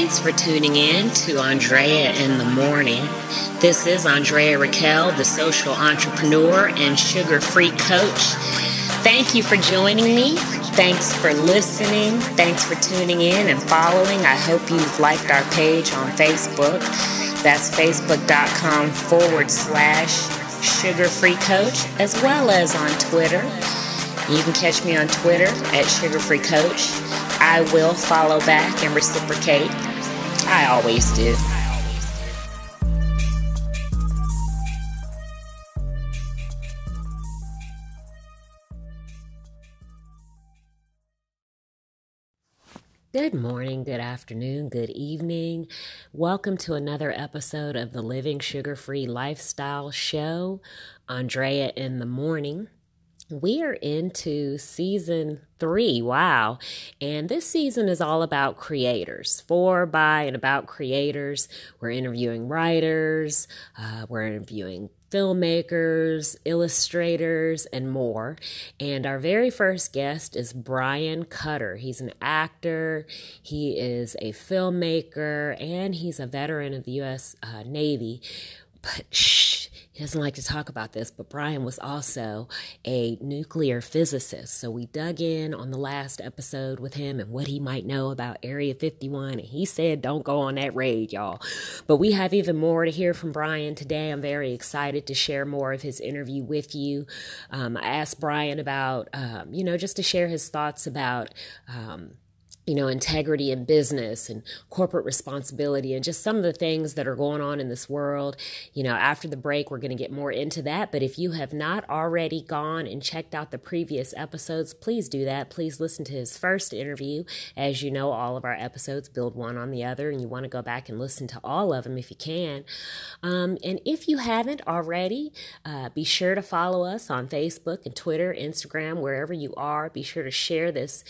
Thanks for tuning in to Andrea in the Morning. This is Andrea Raquel, the social entrepreneur and sugar free coach. Thank you for joining me. Thanks for listening. Thanks for tuning in and following. I hope you've liked our page on Facebook. That's facebook.com forward slash sugar free coach, as well as on Twitter. You can catch me on Twitter at sugar free coach. I will follow back and reciprocate. I always do. Good morning, good afternoon, good evening. Welcome to another episode of the Living Sugar Free Lifestyle Show. Andrea in the morning. We are into season three. Wow. And this season is all about creators, for, by, and about creators. We're interviewing writers, uh, we're interviewing filmmakers, illustrators, and more. And our very first guest is Brian Cutter. He's an actor, he is a filmmaker, and he's a veteran of the U.S. Uh, Navy. But shh, he doesn't like to talk about this, but Brian was also a nuclear physicist. So we dug in on the last episode with him and what he might know about Area 51. And he said, don't go on that raid, y'all. But we have even more to hear from Brian today. I'm very excited to share more of his interview with you. Um, I asked Brian about, um, you know, just to share his thoughts about, um, you know, integrity in business and corporate responsibility and just some of the things that are going on in this world. You know, after the break, we're going to get more into that. But if you have not already gone and checked out the previous episodes, please do that. Please listen to his first interview. As you know, all of our episodes build one on the other, and you want to go back and listen to all of them if you can. Um, and if you haven't already, uh, be sure to follow us on Facebook and Twitter, Instagram, wherever you are. Be sure to share this.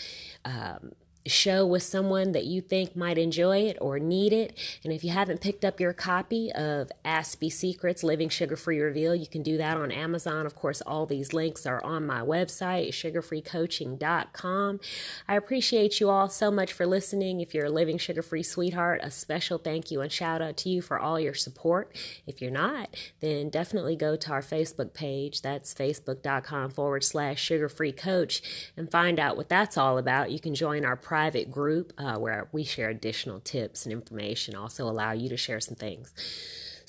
Um, show with someone that you think might enjoy it or need it. And if you haven't picked up your copy of Aspie Secrets Living Sugar Free Reveal, you can do that on Amazon. Of course, all these links are on my website, sugarfreecoaching.com. I appreciate you all so much for listening. If you're a Living Sugar Free sweetheart, a special thank you and shout out to you for all your support. If you're not, then definitely go to our Facebook page. That's facebook.com forward slash sugar free coach and find out what that's all about. You can join our private group uh, where we share additional tips and information, also allow you to share some things.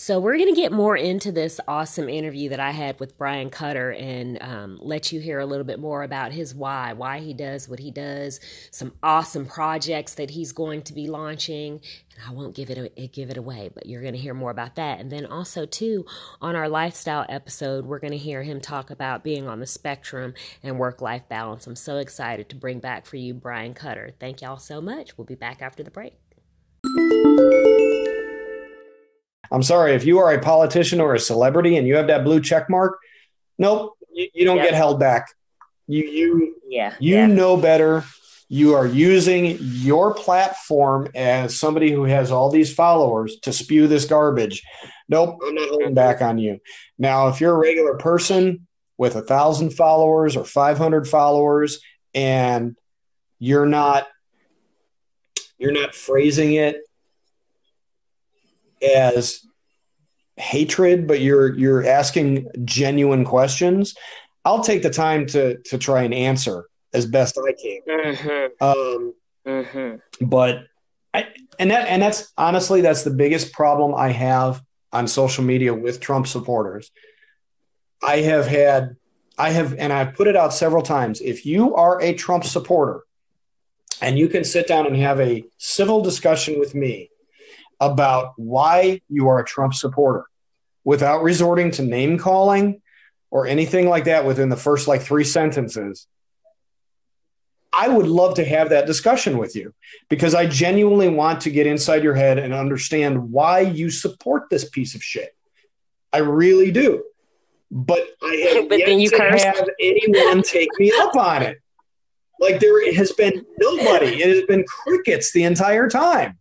So, we're going to get more into this awesome interview that I had with Brian Cutter and um, let you hear a little bit more about his why, why he does what he does, some awesome projects that he's going to be launching, And I won't give it give it away, but you're going to hear more about that. And then also too, on our lifestyle episode, we're going to hear him talk about being on the spectrum and work life balance. I'm so excited to bring back for you Brian Cutter. Thank y'all so much. We'll be back after the break. I'm sorry if you are a politician or a celebrity and you have that blue check mark. Nope, you, you don't yep. get held back. You you yeah you yeah. know better you are using your platform as somebody who has all these followers to spew this garbage. Nope, I'm not holding back on you. Now, if you're a regular person with a thousand followers or 500 followers and you're not you're not phrasing it as hatred but you're you're asking genuine questions i'll take the time to to try and answer as best I can. Mm-hmm. Um, mm-hmm. But I, and that and that's honestly that's the biggest problem I have on social media with Trump supporters. I have had I have and I've put it out several times. If you are a Trump supporter and you can sit down and have a civil discussion with me about why you are a Trump supporter without resorting to name calling or anything like that within the first like three sentences, I would love to have that discussion with you because I genuinely want to get inside your head and understand why you support this piece of shit. I really do. But I have but yet then you to have anyone take me up on it. Like there has been nobody. It has been crickets the entire time.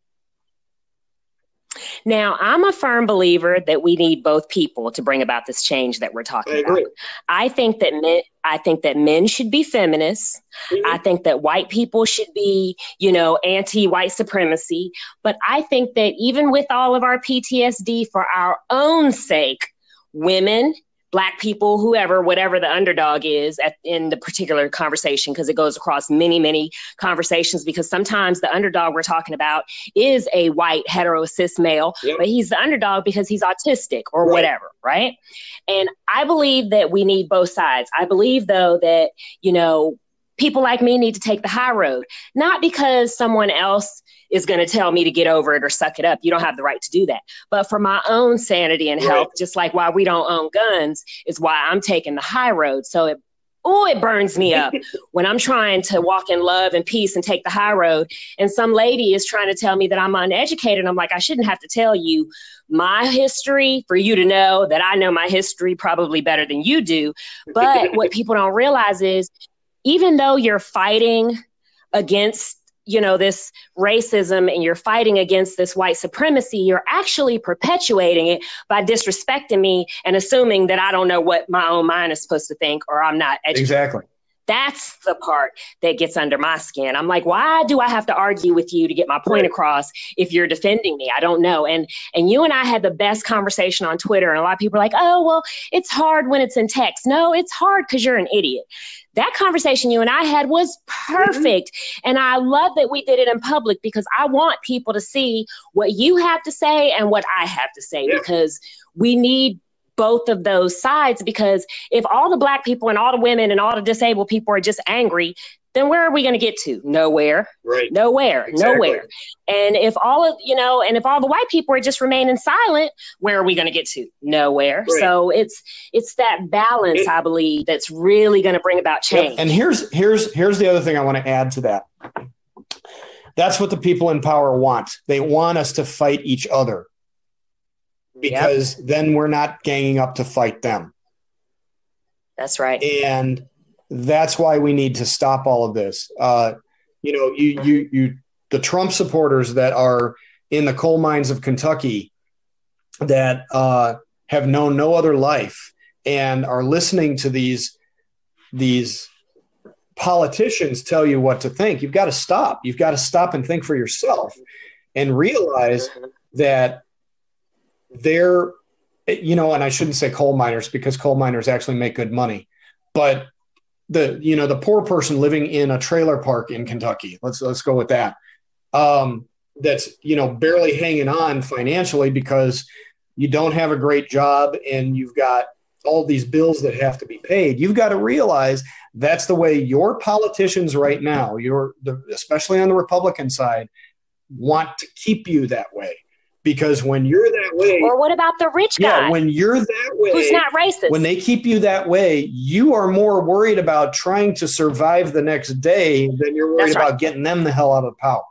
Now, I'm a firm believer that we need both people to bring about this change that we're talking I about. I think that men, I think that men should be feminists. Mm-hmm. I think that white people should be, you know, anti white supremacy. But I think that even with all of our PTSD for our own sake, women black people, whoever, whatever the underdog is at, in the particular conversation, because it goes across many, many conversations. Because sometimes the underdog we're talking about is a white hetero cis male, yep. but he's the underdog because he's autistic or right. whatever, right? And I believe that we need both sides. I believe, though, that, you know, people like me need to take the high road, not because someone else is going to tell me to get over it or suck it up. You don't have the right to do that. But for my own sanity and health, right. just like why we don't own guns, is why I'm taking the high road. So it oh, it burns me up when I'm trying to walk in love and peace and take the high road. And some lady is trying to tell me that I'm uneducated. I'm like, I shouldn't have to tell you my history for you to know that I know my history probably better than you do. But what people don't realize is even though you're fighting against you know this racism and you're fighting against this white supremacy you're actually perpetuating it by disrespecting me and assuming that i don't know what my own mind is supposed to think or i'm not educated. exactly that's the part that gets under my skin. I'm like, why do I have to argue with you to get my point across if you're defending me? I don't know. And and you and I had the best conversation on Twitter, and a lot of people are like, oh, well, it's hard when it's in text. No, it's hard because you're an idiot that conversation you and I had was perfect. Mm-hmm. And I love that we did it in public because I want people to see what you have to say and what I have to say yeah. because we need both of those sides because if all the black people and all the women and all the disabled people are just angry then where are we going to get to? Nowhere. Right. Nowhere. Exactly. Nowhere. And if all of, you know, and if all the white people are just remaining silent, where are we going to get to? Nowhere. Right. So it's it's that balance, it, I believe, that's really going to bring about change. And here's here's here's the other thing I want to add to that. That's what the people in power want. They want us to fight each other. Because yep. then we're not ganging up to fight them. That's right. And that's why we need to stop all of this. Uh, you know, you you you the Trump supporters that are in the coal mines of Kentucky that uh, have known no other life and are listening to these these politicians tell you what to think. You've got to stop. You've got to stop and think for yourself and realize that they're you know, and I shouldn't say coal miners because coal miners actually make good money, but the you know the poor person living in a trailer park in Kentucky. Let's let's go with that. Um, that's you know barely hanging on financially because you don't have a great job and you've got all these bills that have to be paid. You've got to realize that's the way your politicians right now, your especially on the Republican side, want to keep you that way because when you're that way or what about the rich guy yeah, when you're that way who's not racist? when they keep you that way you are more worried about trying to survive the next day than you're worried about getting them the hell out of power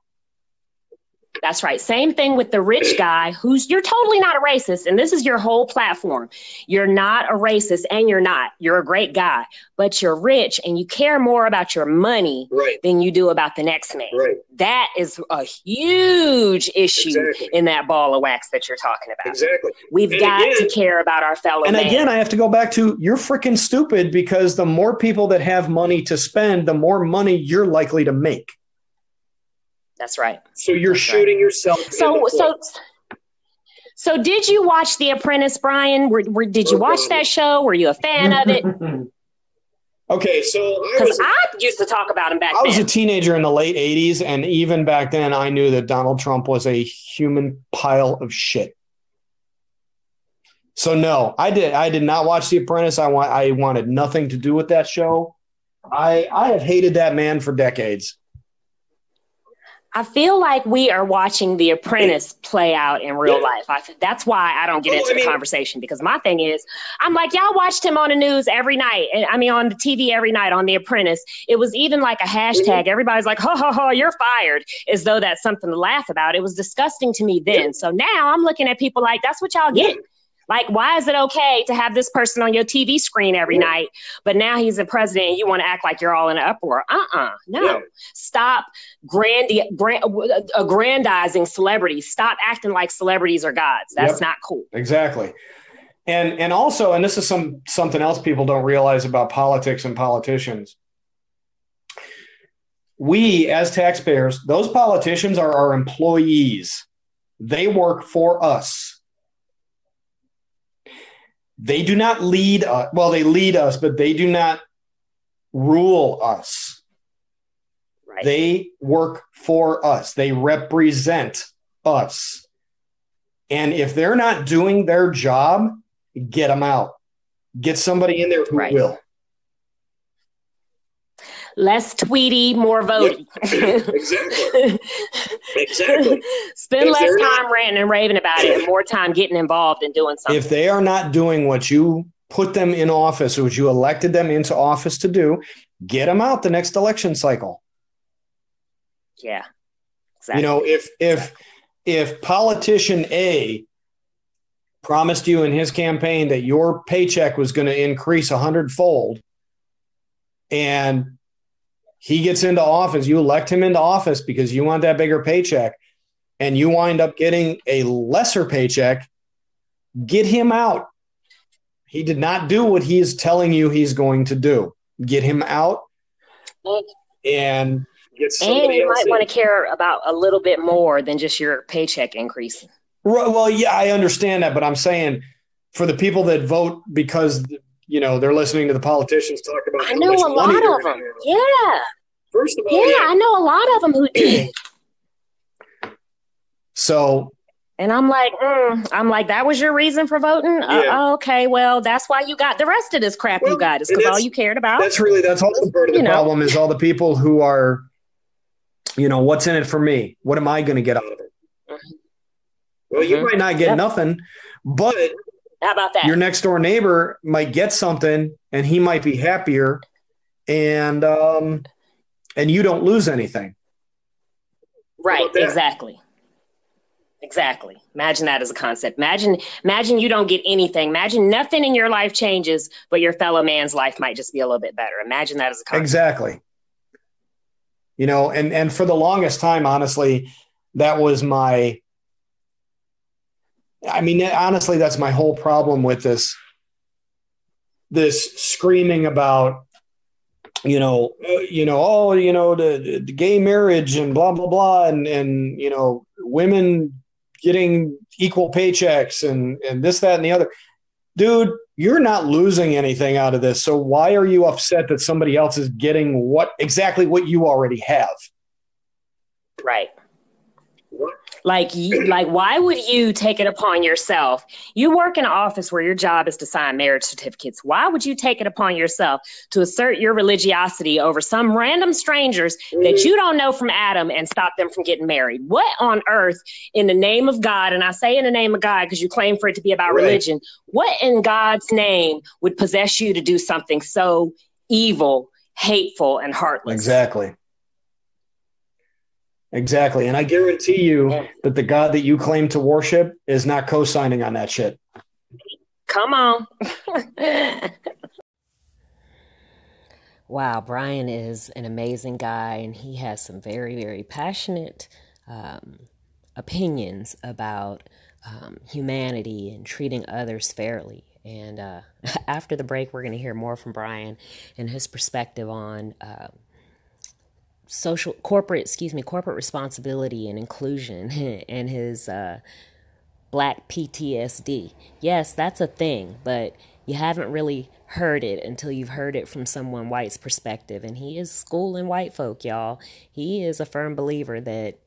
that's right. Same thing with the rich guy who's you're totally not a racist. And this is your whole platform. You're not a racist and you're not. You're a great guy, but you're rich and you care more about your money right. than you do about the next man. Right. That is a huge issue exactly. in that ball of wax that you're talking about. Exactly. We've and got again, to care about our fellow And man. again, I have to go back to you're freaking stupid because the more people that have money to spend, the more money you're likely to make. That's right. So you're That's shooting right. yourself. So so so did you watch The Apprentice, Brian? Were, were did you watch that show? Were you a fan of it? okay, so because I, I, used to talk about him back. I then. was a teenager in the late '80s, and even back then, I knew that Donald Trump was a human pile of shit. So no, I did. I did not watch The Apprentice. I want. I wanted nothing to do with that show. I I have hated that man for decades. I feel like we are watching The Apprentice play out in real life. I, that's why I don't get into I mean, the conversation because my thing is, I'm like, y'all watched him on the news every night. I mean, on the TV every night on The Apprentice. It was even like a hashtag. Mm-hmm. Everybody's like, ho, ho, ho, you're fired, as though that's something to laugh about. It was disgusting to me then. Yeah. So now I'm looking at people like, that's what y'all get. Yeah. Like, why is it okay to have this person on your TV screen every yeah. night, but now he's the president and you want to act like you're all in an uproar? Uh uh-uh, uh no. Yeah. Stop grandi- grand- aggrandizing celebrities. Stop acting like celebrities are gods. That's yep. not cool. Exactly. and and also, and this is some something else people don't realize about politics and politicians. We, as taxpayers, those politicians are our employees. They work for us. They do not lead us. Well, they lead us, but they do not rule us. Right. They work for us. They represent us. And if they're not doing their job, get them out. Get somebody in there who right. will. Less tweety, more voting. Yep. exactly. exactly. Spend if less time not, ranting and raving about it and more time getting involved and doing something. If they are not doing what you put them in office, what you elected them into office to do, get them out the next election cycle. Yeah. Exactly. You know, if if if politician A promised you in his campaign that your paycheck was going to increase a hundredfold and he gets into office, you elect him into office because you want that bigger paycheck, and you wind up getting a lesser paycheck, get him out. He did not do what he is telling you he's going to do. Get him out and get somebody And you might in. want to care about a little bit more than just your paycheck increase. Right, well, yeah, I understand that, but I'm saying for the people that vote because you know they're listening to the politicians talk about. I know a lot of them. Yeah. First of all, yeah, yeah, I know a lot of them who did. so. And I'm like, mm, I'm like, that was your reason for voting. Uh, yeah. Uh, okay, well, that's why you got the rest of this crap well, you got is because all you cared about. That's really that's also part of the problem know. is all the people who are, you know, what's in it for me? What am I going to get out of it? Mm-hmm. Well, you mm-hmm. might not get yep. nothing, but how about that? Your next door neighbor might get something, and he might be happier, and um, and you don't lose anything. Right. Exactly. Exactly. Imagine that as a concept. Imagine, imagine you don't get anything. Imagine nothing in your life changes, but your fellow man's life might just be a little bit better. Imagine that as a concept. Exactly. You know, and and for the longest time, honestly, that was my I mean, honestly, that's my whole problem with this. This screaming about, you know, uh, you know, oh, you know, the, the gay marriage and blah blah blah, and and you know, women getting equal paychecks and and this that and the other. Dude, you're not losing anything out of this. So why are you upset that somebody else is getting what exactly what you already have? Right. Like, like, why would you take it upon yourself? You work in an office where your job is to sign marriage certificates. Why would you take it upon yourself to assert your religiosity over some random strangers that mm. you don't know from Adam and stop them from getting married? What on earth, in the name of God, and I say in the name of God because you claim for it to be about right. religion, what in God's name would possess you to do something so evil, hateful, and heartless? Exactly. Exactly. And I guarantee you yeah. that the God that you claim to worship is not co signing on that shit. Come on. wow, Brian is an amazing guy, and he has some very, very passionate um, opinions about um, humanity and treating others fairly. And uh, after the break, we're going to hear more from Brian and his perspective on. Uh, social corporate excuse me corporate responsibility and inclusion and his uh, black PTSD. Yes, that's a thing, but you haven't really heard it until you've heard it from someone white's perspective. And he is schooling white folk, y'all. He is a firm believer that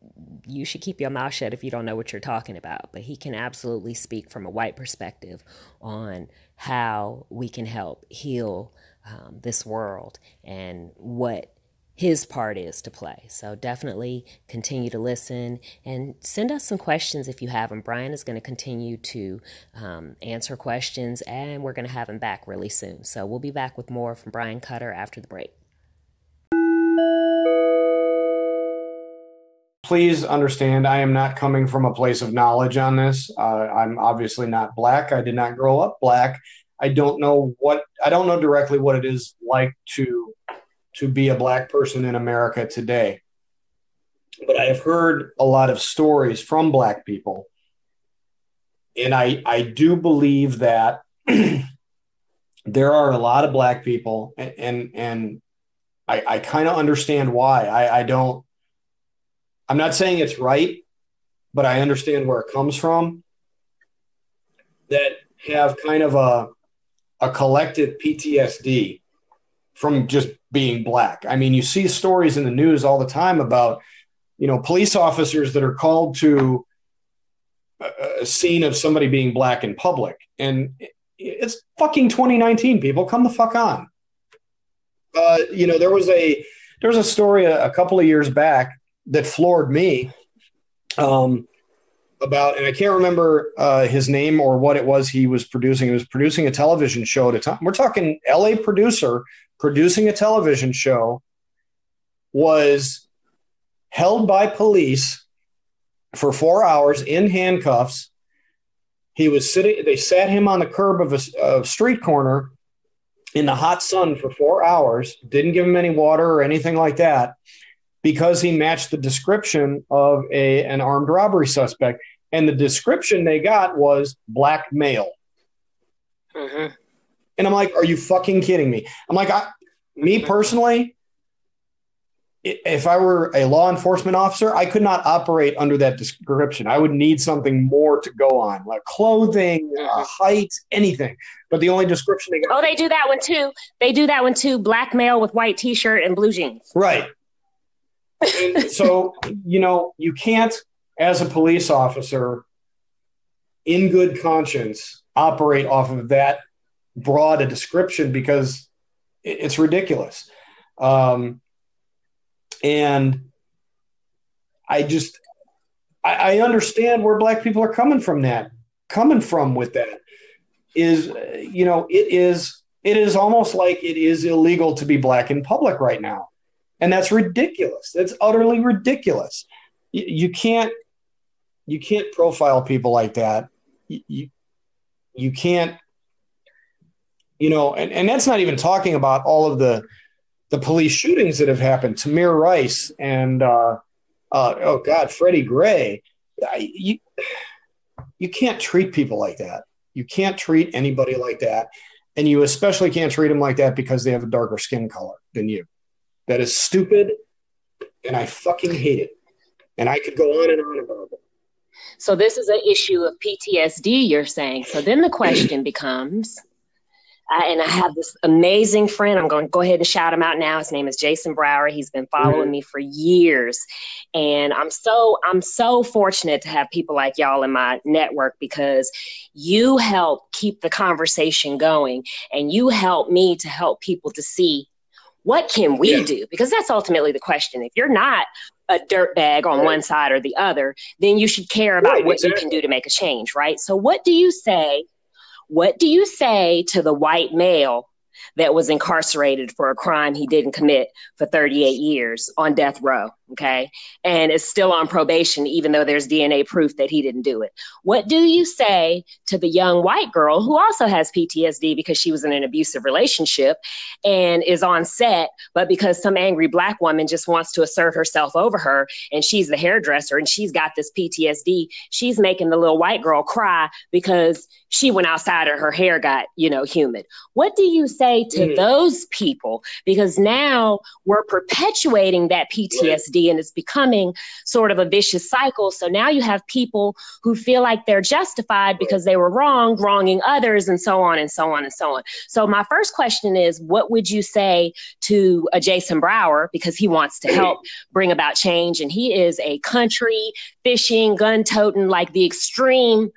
you should keep your mouth shut if you don't know what you're talking about. But he can absolutely speak from a white perspective on how we can help heal um, this world and what his part is to play. So definitely continue to listen and send us some questions if you have them. Brian is going to continue to um, answer questions and we're going to have him back really soon. So we'll be back with more from Brian Cutter after the break. Please understand, I am not coming from a place of knowledge on this. Uh, I'm obviously not black. I did not grow up black. I don't know what, I don't know directly what it is like to to be a black person in America today. But I have heard a lot of stories from black people. And I, I do believe that there are a lot of black people, and and, and I, I kind of understand why. I, I don't. I'm not saying it's right, but I understand where it comes from. That have kind of a a collective PTSD from just being black. I mean, you see stories in the news all the time about, you know, police officers that are called to a scene of somebody being black in public. And it's fucking 2019, people. Come the fuck on. Uh, you know, there was a there was a story a, a couple of years back that floored me. Um, about, and I can't remember uh, his name or what it was he was producing. He was producing a television show at a time. We're talking LA producer producing a television show was held by police for four hours in handcuffs. He was sitting, they sat him on the curb of a, street corner in the hot sun for four hours, didn't give him any water or anything like that because he matched the description of a an armed robbery suspect and the description they got was black male. Mm-hmm. And I'm like, are you fucking kidding me? I'm like, I, me personally, if I were a law enforcement officer, I could not operate under that description. I would need something more to go on, like clothing, uh, height, anything. But the only description they got. Oh, they do that one too. They do that one too. Black male with white t-shirt and blue jeans. Right. so you know you can't as a police officer, in good conscience, operate off of that broad a description because it's ridiculous. Um, and I just, I, I understand where black people are coming from that, coming from with that is, you know, it is, it is almost like it is illegal to be black in public right now. And that's ridiculous. That's utterly ridiculous. You, you can't you can't profile people like that. You, you, you can't, you know, and, and that's not even talking about all of the the police shootings that have happened. Tamir Rice and uh, uh, oh God, Freddie Gray. You you can't treat people like that. You can't treat anybody like that, and you especially can't treat them like that because they have a darker skin color than you. That is stupid, and I fucking hate it. And I could go on and on about it. So this is an issue of PTSD, you're saying. So then the question becomes, uh, and I have this amazing friend. I'm going to go ahead and shout him out now. His name is Jason Brower. He's been following mm-hmm. me for years, and I'm so I'm so fortunate to have people like y'all in my network because you help keep the conversation going, and you help me to help people to see what can we yeah. do because that's ultimately the question. If you're not a dirt bag on right. one side or the other, then you should care about right, what exactly. you can do to make a change, right? So what do you say? What do you say to the white male that was incarcerated for a crime he didn't commit for 38 years on death row, okay? And is still on probation, even though there's DNA proof that he didn't do it. What do you say to the young white girl who also has PTSD because she was in an abusive relationship and is on set, but because some angry black woman just wants to assert herself over her and she's the hairdresser and she's got this PTSD, she's making the little white girl cry because she went outside and her hair got, you know, humid. What do you say to mm. those people? Because now we're perpetuating that PTSD and it's becoming sort of a vicious cycle. So now you have people who feel like they're justified because they were wrong, wronging others, and so on and so on and so on. So my first question is what would you say to a Jason Brower? Because he wants to help bring about change and he is a country fishing, gun toting, like the extreme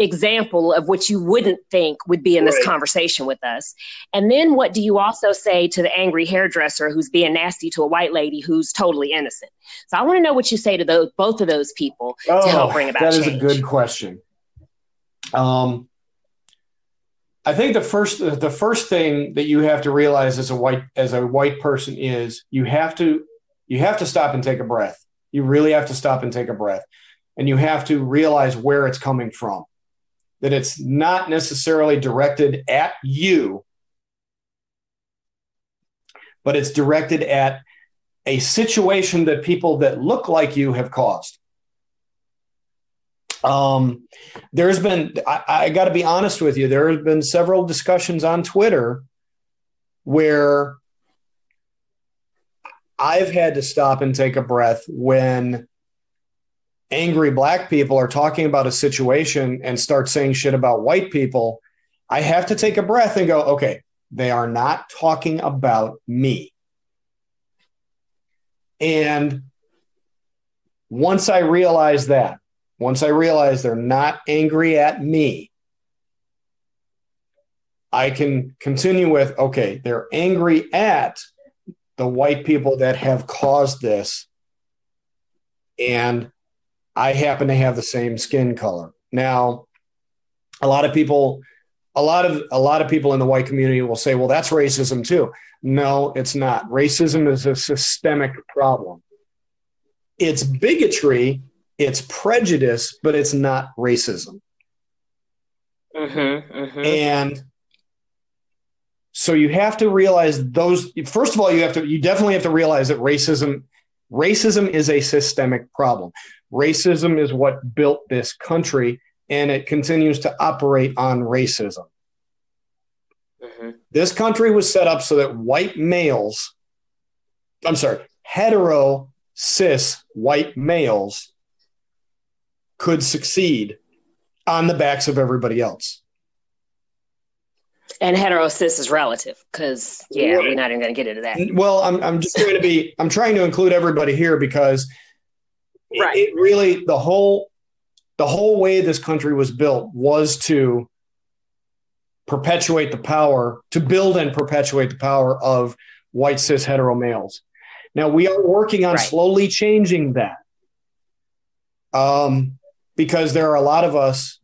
example of what you wouldn't think would be in this right. conversation with us. And then what do you also say to the angry hairdresser who's being nasty to a white lady who's totally innocent? So I want to know what you say to those both of those people oh, to help bring about That change. is a good question. Um, I think the first the first thing that you have to realize as a white as a white person is you have to you have to stop and take a breath. You really have to stop and take a breath. And you have to realize where it's coming from that it's not necessarily directed at you, but it's directed at a situation that people that look like you have caused. Um, there's been, I, I got to be honest with you, there have been several discussions on Twitter where I've had to stop and take a breath when angry black people are talking about a situation and start saying shit about white people. I have to take a breath and go, okay, they are not talking about me. And once I realize that, once I realize they're not angry at me, I can continue with okay, they're angry at the white people that have caused this. And I happen to have the same skin color. Now, a lot of people a lot of a lot of people in the white community will say, "Well, that's racism too." No, it's not. Racism is a systemic problem. It's bigotry, it's prejudice, but it's not racism. Mm-hmm, mm-hmm. And so you have to realize those. First of all, you have to. You definitely have to realize that racism, racism is a systemic problem. Racism is what built this country and it continues to operate on racism. Mm-hmm. This country was set up so that white males, I'm sorry, hetero, cis white males could succeed on the backs of everybody else. And hetero cis is relative because, yeah, right. we're not even going to get into that. Well, I'm, I'm just going to be, I'm trying to include everybody here because right. it, it really, the whole, the whole way this country was built was to perpetuate the power, to build and perpetuate the power of white cis hetero males. Now we are working on right. slowly changing that. Um, because there are a lot of us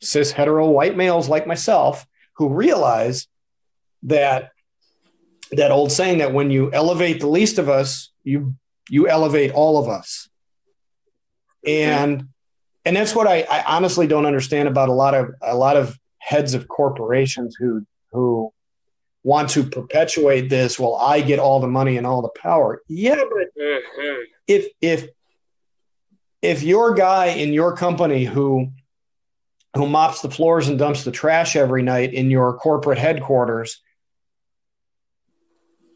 cis hetero white males like myself who realize that that old saying that when you elevate the least of us, you you elevate all of us. And and that's what I, I honestly don't understand about a lot of a lot of heads of corporations who who want to perpetuate this well i get all the money and all the power yeah but mm-hmm. if if if your guy in your company who who mops the floors and dumps the trash every night in your corporate headquarters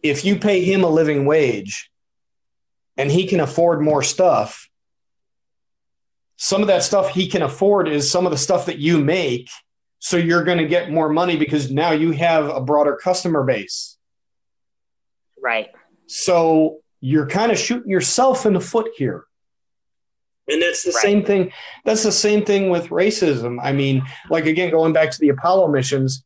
if you pay him a living wage and he can afford more stuff some of that stuff he can afford is some of the stuff that you make. So you're going to get more money because now you have a broader customer base. Right. So you're kind of shooting yourself in the foot here. And that's the right. same thing. That's the same thing with racism. I mean, like again, going back to the Apollo missions,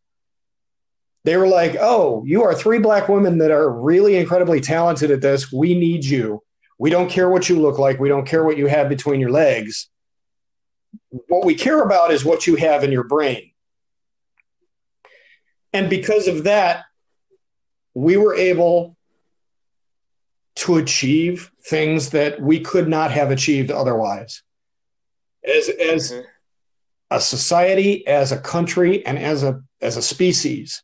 they were like, oh, you are three black women that are really incredibly talented at this. We need you. We don't care what you look like. We don't care what you have between your legs what we care about is what you have in your brain. And because of that, we were able to achieve things that we could not have achieved otherwise. As, as mm-hmm. a society, as a country, and as a, as a species.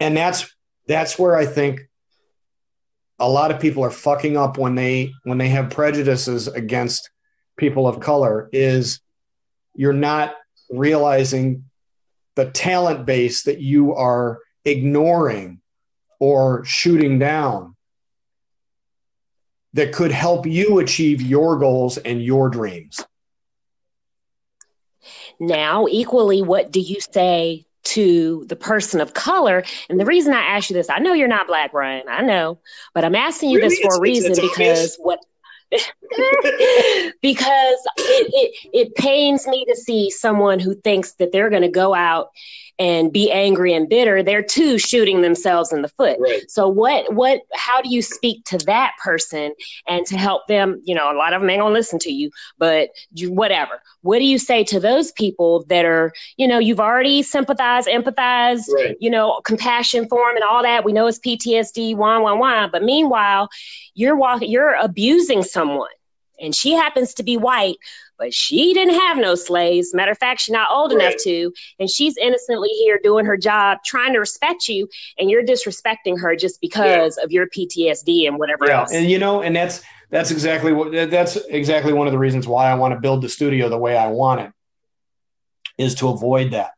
And that's, that's where I think a lot of people are fucking up when they when they have prejudices against people of color is you're not realizing the talent base that you are ignoring or shooting down that could help you achieve your goals and your dreams. Now, equally, what do you say to the person of color? And the reason I ask you this, I know you're not black, Brian, I know, but I'm asking you really? this for it's, a reason it's, because obvious. what because it, it, it pains me to see someone who thinks that they're going to go out and be angry and bitter they're too shooting themselves in the foot. Right. so what what how do you speak to that person and to help them? You know a lot of them ain't gonna listen to you but you, whatever. What do you say to those people that are you know you've already sympathized empathized right. you know compassion for them and all that. We know it's ptsd one one one but meanwhile you're walking you're abusing someone and she happens to be white but she didn't have no slaves. Matter of fact, she's not old right. enough to, and she's innocently here doing her job, trying to respect you, and you're disrespecting her just because yeah. of your PTSD and whatever yeah. else. And you know, and that's That's exactly what that's exactly one of the reasons why I want to build the studio the way I want it is to avoid that.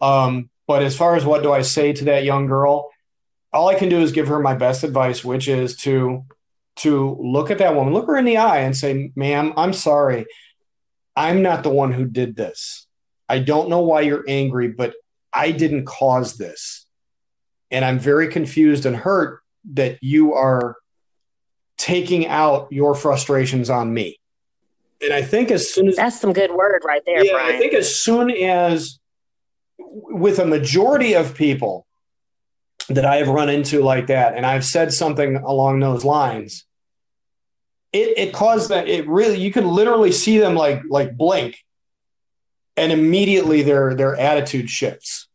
Um, but as far as what do I say to that young girl, all I can do is give her my best advice, which is to to look at that woman, look her in the eye, and say, "Ma'am, I'm sorry. I'm not the one who did this. I don't know why you're angry, but I didn't cause this, and I'm very confused and hurt that you are taking out your frustrations on me. And I think as soon as that's some good word right there, yeah, Brian. I think as soon as with a majority of people that I have run into like that, and I've said something along those lines, it, it caused that it really you could literally see them like like blink and immediately their their attitude shifts.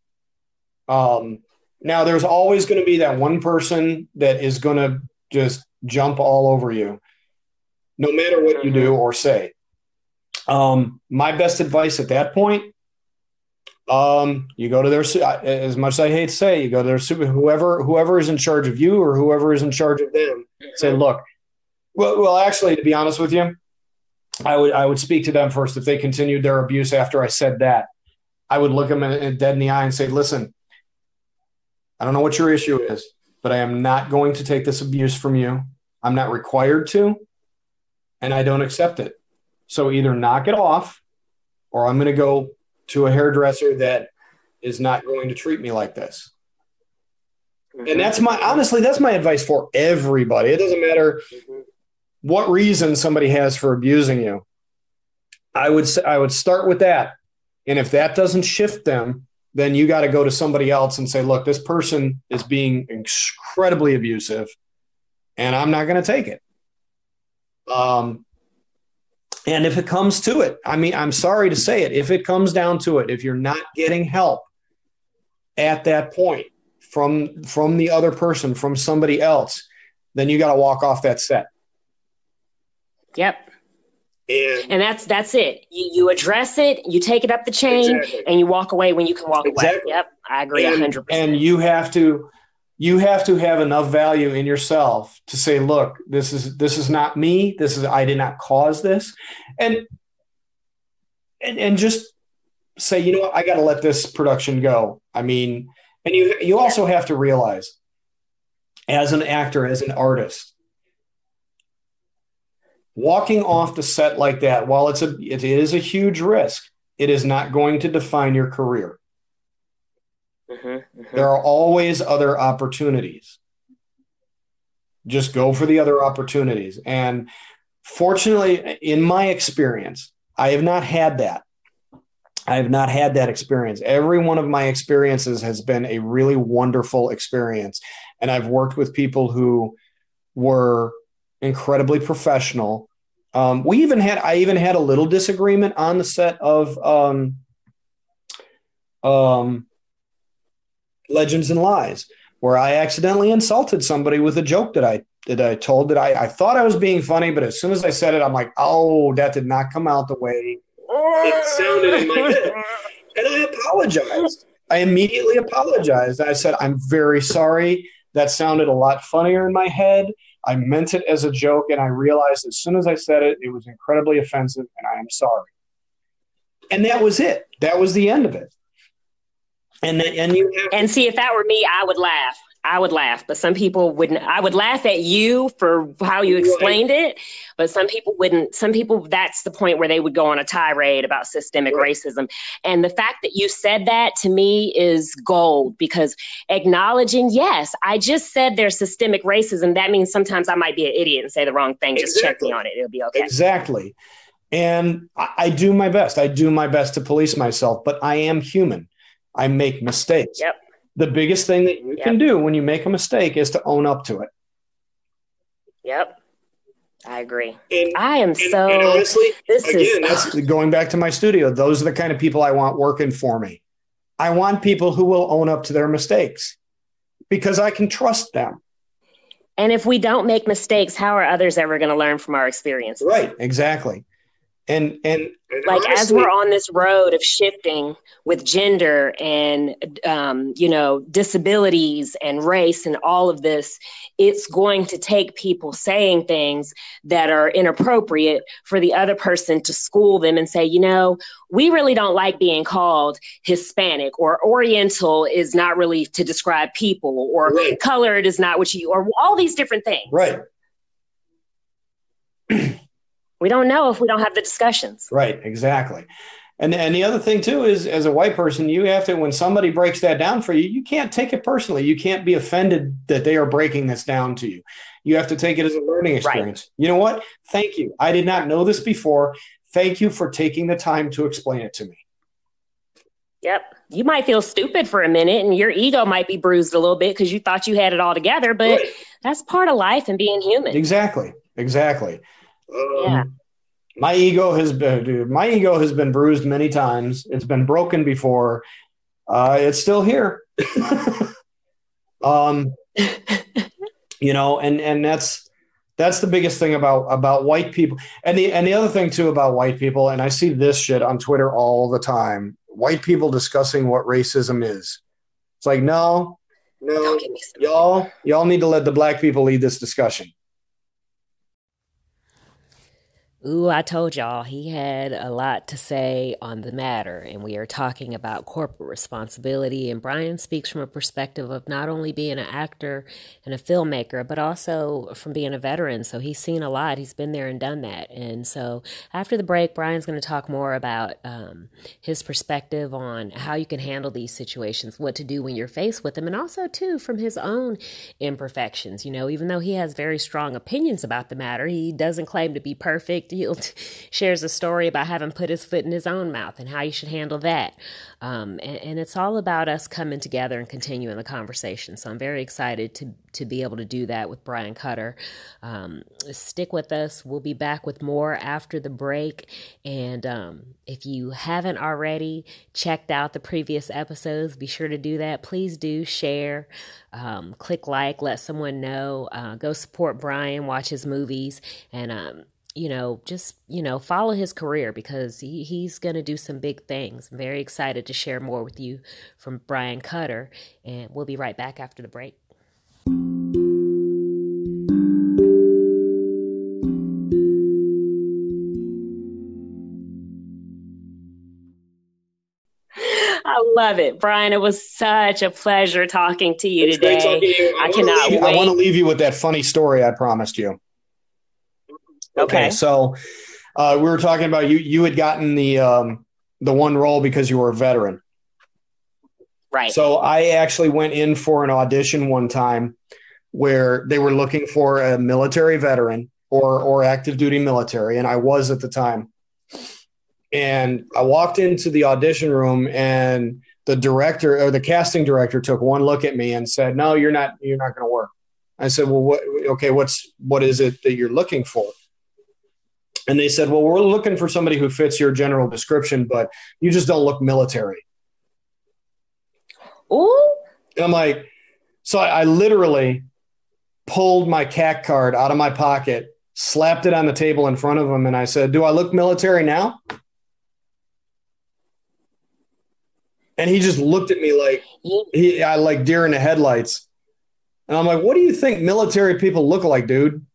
Um now there's always going to be that one person that is going to just jump all over you, no matter what you do mm-hmm. or say. Um, my best advice at that point, um, you go to their as much as I hate to say, you go to their super whoever whoever is in charge of you or whoever is in charge of them. Say, look, well, well, actually, to be honest with you, I would I would speak to them first if they continued their abuse after I said that. I would look them in, dead in the eye and say, listen, I don't know what your issue is, but I am not going to take this abuse from you. I'm not required to, and I don't accept it. So either knock it off, or I'm going to go to a hairdresser that is not going to treat me like this. Mm-hmm. And that's my honestly, that's my advice for everybody. It doesn't matter mm-hmm. what reason somebody has for abusing you. I would say I would start with that. And if that doesn't shift them, then you got to go to somebody else and say, look, this person is being incredibly abusive and I'm not going to take it. Um, and if it comes to it, I mean, I'm sorry to say it, if it comes down to it, if you're not getting help at that point from from the other person, from somebody else, then you got to walk off that set. Yep. And, and, that's that's it. You, you address it, you take it up the chain, exactly. and you walk away when you can walk exactly. away. Yep, I agree, hundred percent. And you have to you have to have enough value in yourself to say look this is this is not me. This is i did not cause this. And and, and just say you know what? I got to let this production go. I mean and you you also have to realize as an actor as an artist walking off the set like that while it's a it is a huge risk it is not going to define your career Mm-hmm, mm-hmm. There are always other opportunities. Just go for the other opportunities. And fortunately, in my experience, I have not had that. I have not had that experience. Every one of my experiences has been a really wonderful experience. And I've worked with people who were incredibly professional. Um, we even had, I even had a little disagreement on the set of um, um, Legends and Lies, where I accidentally insulted somebody with a joke that I that I told that I, I thought I was being funny, but as soon as I said it, I'm like, oh, that did not come out the way it sounded in my head. And I apologized. I immediately apologized. I said, I'm very sorry. That sounded a lot funnier in my head. I meant it as a joke, and I realized as soon as I said it, it was incredibly offensive, and I am sorry. And that was it. That was the end of it. And and you and see if that were me, I would laugh. I would laugh, but some people wouldn't. I would laugh at you for how you explained right. it, but some people wouldn't. Some people, that's the point where they would go on a tirade about systemic right. racism. And the fact that you said that to me is gold because acknowledging, yes, I just said there's systemic racism. That means sometimes I might be an idiot and say the wrong thing. Just check me on it. It'll be okay. Exactly. And I, I do my best. I do my best to police myself, but I am human. I make mistakes. Yep. The biggest thing that you yep. can do when you make a mistake is to own up to it. Yep. I agree. And, I am and, so. And honestly, this again, is, that's going back to my studio. Those are the kind of people I want working for me. I want people who will own up to their mistakes because I can trust them. And if we don't make mistakes, how are others ever going to learn from our experiences? Right, exactly. And and, and like honestly, as we're on this road of shifting with gender and um, you know disabilities and race and all of this it's going to take people saying things that are inappropriate for the other person to school them and say you know we really don't like being called hispanic or oriental is not really to describe people or right. colored is not what you or all these different things right we don't know if we don't have the discussions. Right, exactly. And and the other thing too is as a white person, you have to when somebody breaks that down for you, you can't take it personally. You can't be offended that they are breaking this down to you. You have to take it as a learning experience. Right. You know what? Thank you. I did not know this before. Thank you for taking the time to explain it to me. Yep. You might feel stupid for a minute and your ego might be bruised a little bit because you thought you had it all together, but right. that's part of life and being human. Exactly. Exactly. Um, yeah. My ego has been, dude, my ego has been bruised many times. It's been broken before. Uh, it's still here. um, you know, and and that's that's the biggest thing about about white people. And the and the other thing too about white people, and I see this shit on Twitter all the time. White people discussing what racism is. It's like no, no, y'all y'all need to let the black people lead this discussion. Ooh, I told y'all he had a lot to say on the matter, and we are talking about corporate responsibility. And Brian speaks from a perspective of not only being an actor and a filmmaker, but also from being a veteran. So he's seen a lot, he's been there and done that. And so after the break, Brian's going to talk more about um, his perspective on how you can handle these situations, what to do when you're faced with them, and also, too, from his own imperfections. You know, even though he has very strong opinions about the matter, he doesn't claim to be perfect Field shares a story about having put his foot in his own mouth and how you should handle that. Um, and, and, it's all about us coming together and continuing the conversation. So I'm very excited to to be able to do that with Brian Cutter. Um, stick with us. We'll be back with more after the break. And um, if you haven't already checked out the previous episodes, be sure to do that. Please do share, um, click like, let someone know. Uh, go support Brian, watch his movies, and um, you know, just, you know, follow his career because he, he's going to do some big things. I'm very excited to share more with you from Brian Cutter, and we'll be right back after the break. I love it, Brian. It was such a pleasure talking to you it's today. To you. I, I cannot wait. I want to leave you with that funny story I promised you. Okay. okay so uh, we were talking about you. You had gotten the um, the one role because you were a veteran. Right. So I actually went in for an audition one time where they were looking for a military veteran or or active duty military, and I was at the time. And I walked into the audition room, and the director or the casting director took one look at me and said, "No, you're not. You're not going to work." I said, "Well, what? Okay, what's what is it that you're looking for?" And they said, "Well, we're looking for somebody who fits your general description, but you just don't look military." Ooh. And I'm like, so I, I literally pulled my CAC card out of my pocket, slapped it on the table in front of him, and I said, "Do I look military now?" And he just looked at me like he, I like deer in the headlights. And I'm like, "What do you think military people look like, dude?"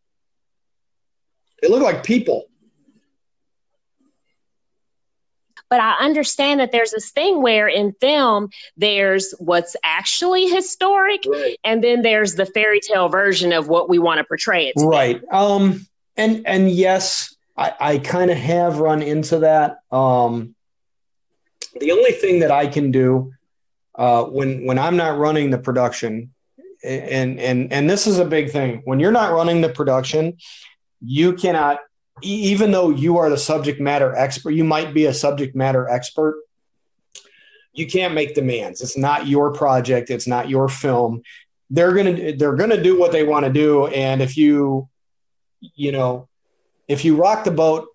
They look like people. But I understand that there's this thing where in film, there's what's actually historic, right. and then there's the fairy tale version of what we want to portray it. To right. Um. And and yes, I, I kind of have run into that. Um. The only thing that I can do uh, when when I'm not running the production, and and and this is a big thing. When you're not running the production, you cannot even though you are the subject matter expert, you might be a subject matter expert. You can't make demands. It's not your project. It's not your film. They're gonna they're gonna do what they want to do, and if you, you know, if you rock the boat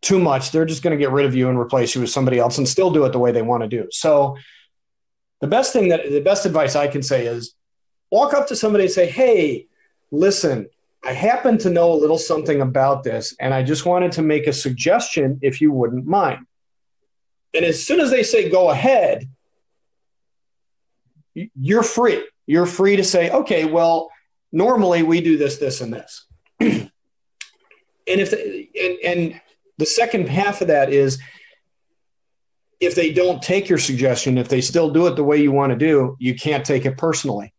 too much, they're just to get rid of you and replace you with somebody else, and still do it the way they want to do. So, the best thing that the best advice I can say is walk up to somebody and say, "Hey, listen, I happen to know a little something about this, and I just wanted to make a suggestion if you wouldn't mind. And as soon as they say go ahead, you're free. You're free to say, okay, well, normally we do this, this, and this. and if the, and, and the second half of that is if they don't take your suggestion, if they still do it the way you want to do, you can't take it personally.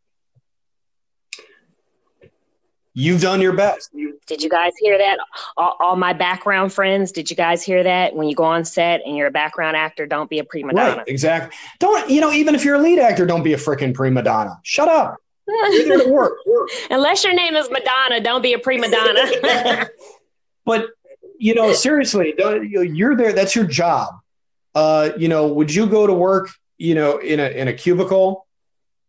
You've done your best. Did you guys hear that? All, all, my background friends, did you guys hear that? When you go on set and you're a background actor, don't be a prima donna. Right, exactly. Don't you know? Even if you're a lead actor, don't be a freaking prima donna. Shut up. You're there to work. work. Unless your name is Madonna, don't be a prima donna. but you know, seriously, you're there. That's your job. Uh, you know, would you go to work? You know, in a in a cubicle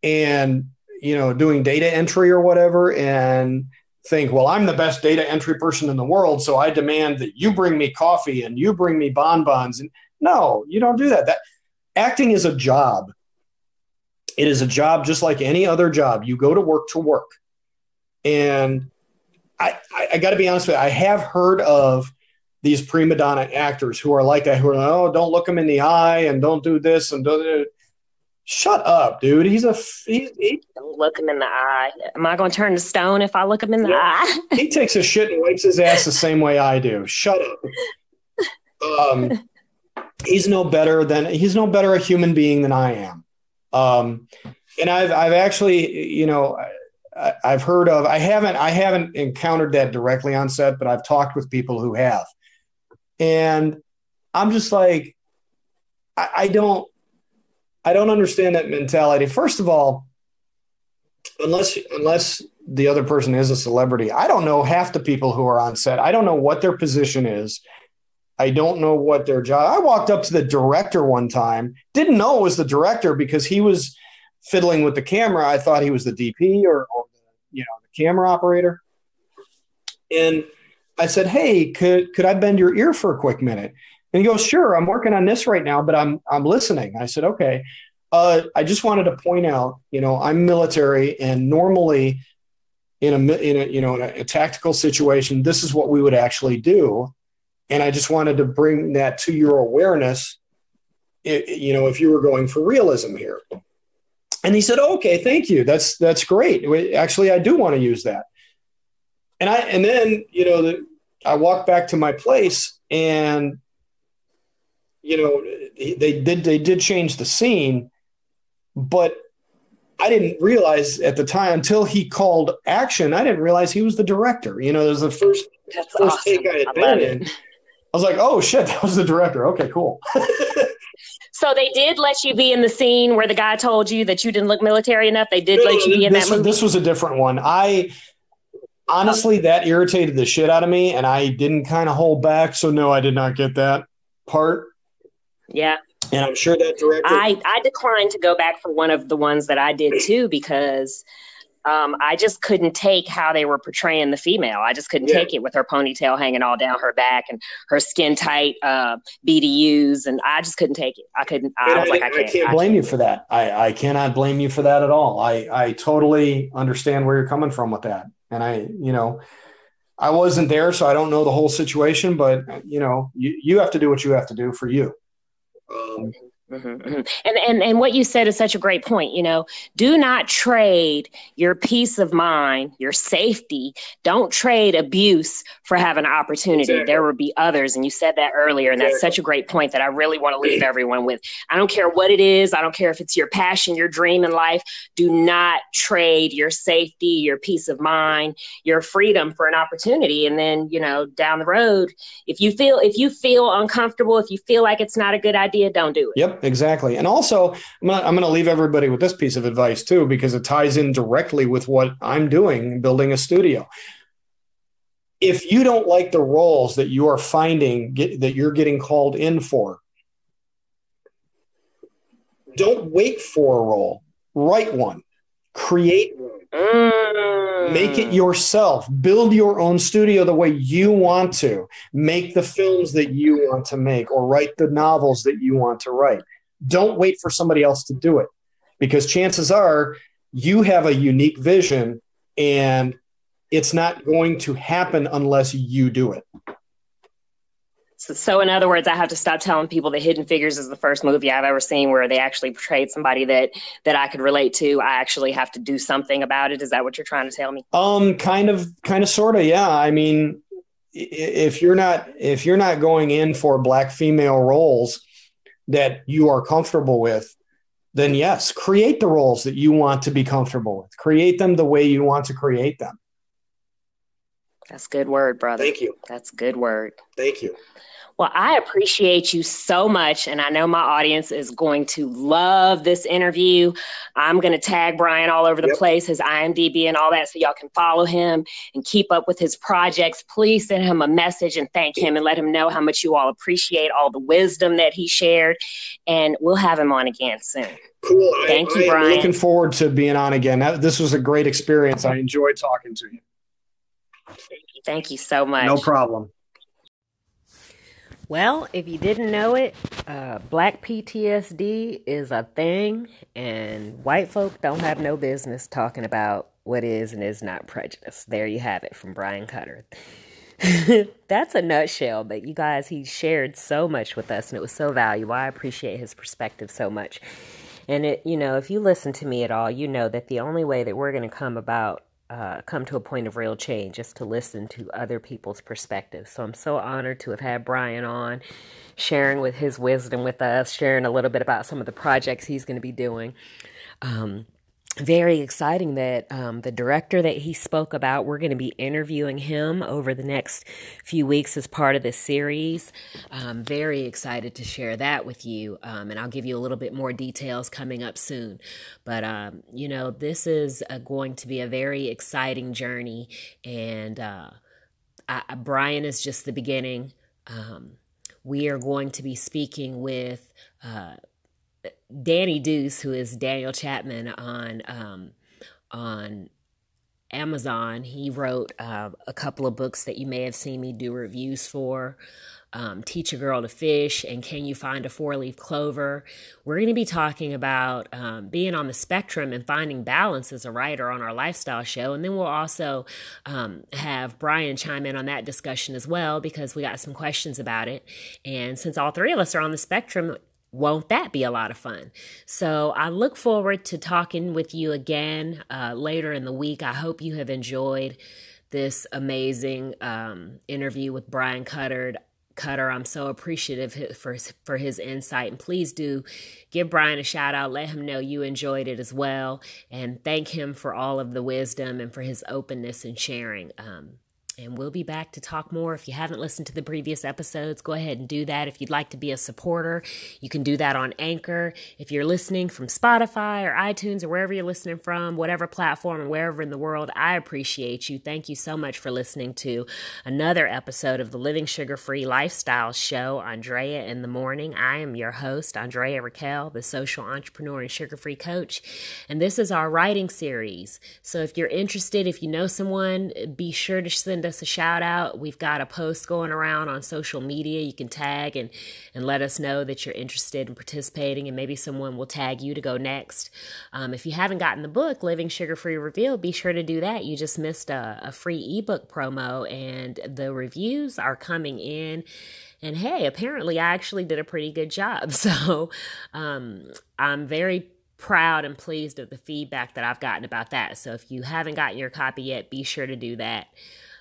and you know, doing data entry or whatever and think, well, I'm the best data entry person in the world, so I demand that you bring me coffee and you bring me bonbons. And no, you don't do that. That acting is a job. It is a job just like any other job. You go to work to work. And I, I, I got to be honest with you, I have heard of these prima donna actors who are like that, who are like, oh, don't look them in the eye and don't do this and don't. Shut up, dude. He's a he, he, don't look him in the eye. Am I going to turn to stone if I look him in the yeah. eye? he takes a shit and wipes his ass the same way I do. Shut up. Um, he's no better than he's no better a human being than I am. Um, and I've I've actually you know I, I've heard of I haven't I haven't encountered that directly on set, but I've talked with people who have, and I'm just like I, I don't I don't understand that mentality. First of all, unless unless the other person is a celebrity, I don't know half the people who are on set. I don't know what their position is. I don't know what their job. I walked up to the director one time, didn't know it was the director because he was fiddling with the camera. I thought he was the DP or, or you know the camera operator. And I said, "Hey, could could I bend your ear for a quick minute?" And he goes, "Sure, I'm working on this right now, but I'm I'm listening." I said, "Okay." Uh, I just wanted to point out, you know, I'm military, and normally in a in a you know in a, a tactical situation, this is what we would actually do. And I just wanted to bring that to your awareness. It, you know, if you were going for realism here. And he said, "Okay, thank you. That's that's great. Actually, I do want to use that." And I and then you know the, I walked back to my place and you know they did they did change the scene but I didn't realize at the time until he called action. I didn't realize he was the director. You know, it was the first That's first awesome. take I had I been in. I was like, oh shit, that was the director. Okay, cool. so they did let you be in the scene where the guy told you that you didn't look military enough. They did no, let you be in this, that movie. This was a different one. I honestly that irritated the shit out of me, and I didn't kind of hold back. So no, I did not get that part. Yeah. And I'm sure that director. I, I declined to go back for one of the ones that I did too because um, I just couldn't take how they were portraying the female. I just couldn't yeah. take it with her ponytail hanging all down her back and her skin tight uh, BDUs, and I just couldn't take it. I couldn't. I was I, like, I can't. I can't blame I can't. you for that. I, I cannot blame you for that at all. I I totally understand where you're coming from with that, and I you know. I wasn't there, so I don't know the whole situation, but you know, you, you have to do what you have to do for you. Um, Mm-hmm, mm-hmm. And, and and what you said is such a great point. You know, do not trade your peace of mind, your safety. Don't trade abuse for having an opportunity. Exactly. There will be others, and you said that earlier, and exactly. that's such a great point that I really want to leave everyone with. I don't care what it is. I don't care if it's your passion, your dream in life. Do not trade your safety, your peace of mind, your freedom for an opportunity. And then you know, down the road, if you feel if you feel uncomfortable, if you feel like it's not a good idea, don't do it. Yep exactly. And also, I'm gonna, I'm gonna leave everybody with this piece of advice too, because it ties in directly with what I'm doing, building a studio. If you don't like the roles that you are finding get, that you're getting called in for, don't wait for a role. Write one, create one. Mm. Make it mm. yourself. Build your own studio the way you want to. Make the films that you want to make or write the novels that you want to write. Don't wait for somebody else to do it because chances are you have a unique vision and it's not going to happen unless you do it. So, so, in other words, I have to stop telling people that Hidden Figures is the first movie I've ever seen where they actually portrayed somebody that that I could relate to. I actually have to do something about it. Is that what you're trying to tell me? Um, kind of, kind of, sort of. Yeah. I mean, if you're not if you're not going in for black female roles that you are comfortable with, then yes, create the roles that you want to be comfortable with. Create them the way you want to create them. That's good word, brother. Thank you. That's good word. Thank you. Well, I appreciate you so much. And I know my audience is going to love this interview. I'm going to tag Brian all over the yep. place, his IMDb and all that, so y'all can follow him and keep up with his projects. Please send him a message and thank him and let him know how much you all appreciate all the wisdom that he shared. And we'll have him on again soon. Cool. Thank I, you, Brian. I'm looking forward to being on again. This was a great experience. I enjoyed talking to you. Thank you so much. No problem. Well, if you didn't know it, uh, black PTSD is a thing, and white folk don't have no business talking about what is and is not prejudice. There you have it from Brian Cutter. That's a nutshell, but you guys, he shared so much with us, and it was so valuable. I appreciate his perspective so much. And it, you know, if you listen to me at all, you know that the only way that we're going to come about uh, come to a point of real change is to listen to other people's perspectives. So I'm so honored to have had Brian on, sharing with his wisdom with us, sharing a little bit about some of the projects he's going to be doing. Um, very exciting that um, the director that he spoke about, we're going to be interviewing him over the next few weeks as part of this series. I'm very excited to share that with you, um, and I'll give you a little bit more details coming up soon. But, um, you know, this is uh, going to be a very exciting journey, and uh, I, Brian is just the beginning. Um, we are going to be speaking with. Uh, Danny Deuce, who is Daniel Chapman on um, on Amazon, he wrote uh, a couple of books that you may have seen me do reviews for. Um, Teach a Girl to Fish and Can You Find a Four Leaf Clover? We're going to be talking about um, being on the spectrum and finding balance as a writer on our lifestyle show. And then we'll also um, have Brian chime in on that discussion as well because we got some questions about it. And since all three of us are on the spectrum, won't that be a lot of fun? So I look forward to talking with you again uh, later in the week. I hope you have enjoyed this amazing um, interview with Brian Cutter. Cutter, I'm so appreciative for his, for his insight, and please do give Brian a shout out. Let him know you enjoyed it as well, and thank him for all of the wisdom and for his openness and sharing. Um, and we'll be back to talk more. If you haven't listened to the previous episodes, go ahead and do that. If you'd like to be a supporter, you can do that on Anchor. If you're listening from Spotify or iTunes or wherever you're listening from, whatever platform and wherever in the world, I appreciate you. Thank you so much for listening to another episode of the Living Sugar Free Lifestyle Show, Andrea in the Morning. I am your host, Andrea Raquel, the social entrepreneur and sugar free coach. And this is our writing series. So if you're interested, if you know someone, be sure to send send us a shout out. We've got a post going around on social media. You can tag and, and let us know that you're interested in participating, and maybe someone will tag you to go next. Um, if you haven't gotten the book, Living Sugar Free Revealed, be sure to do that. You just missed a, a free ebook promo, and the reviews are coming in. And hey, apparently I actually did a pretty good job. So um, I'm very proud and pleased of the feedback that I've gotten about that. So if you haven't gotten your copy yet, be sure to do that.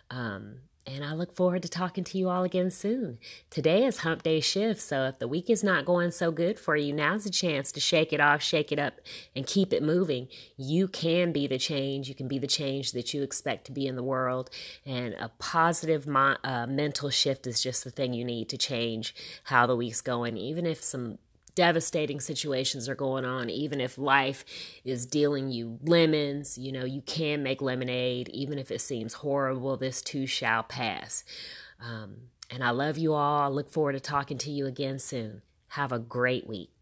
Um, and I look forward to talking to you all again soon. Today is hump day shift, so if the week is not going so good for you, now's a chance to shake it off, shake it up, and keep it moving. You can be the change. You can be the change that you expect to be in the world. And a positive uh, mental shift is just the thing you need to change how the week's going. Even if some devastating situations are going on, even if life is dealing you lemons, you know, you can make lemonade, even if it seems horrible, this too shall pass. Um, and I love you all. I look forward to talking to you again soon. Have a great week.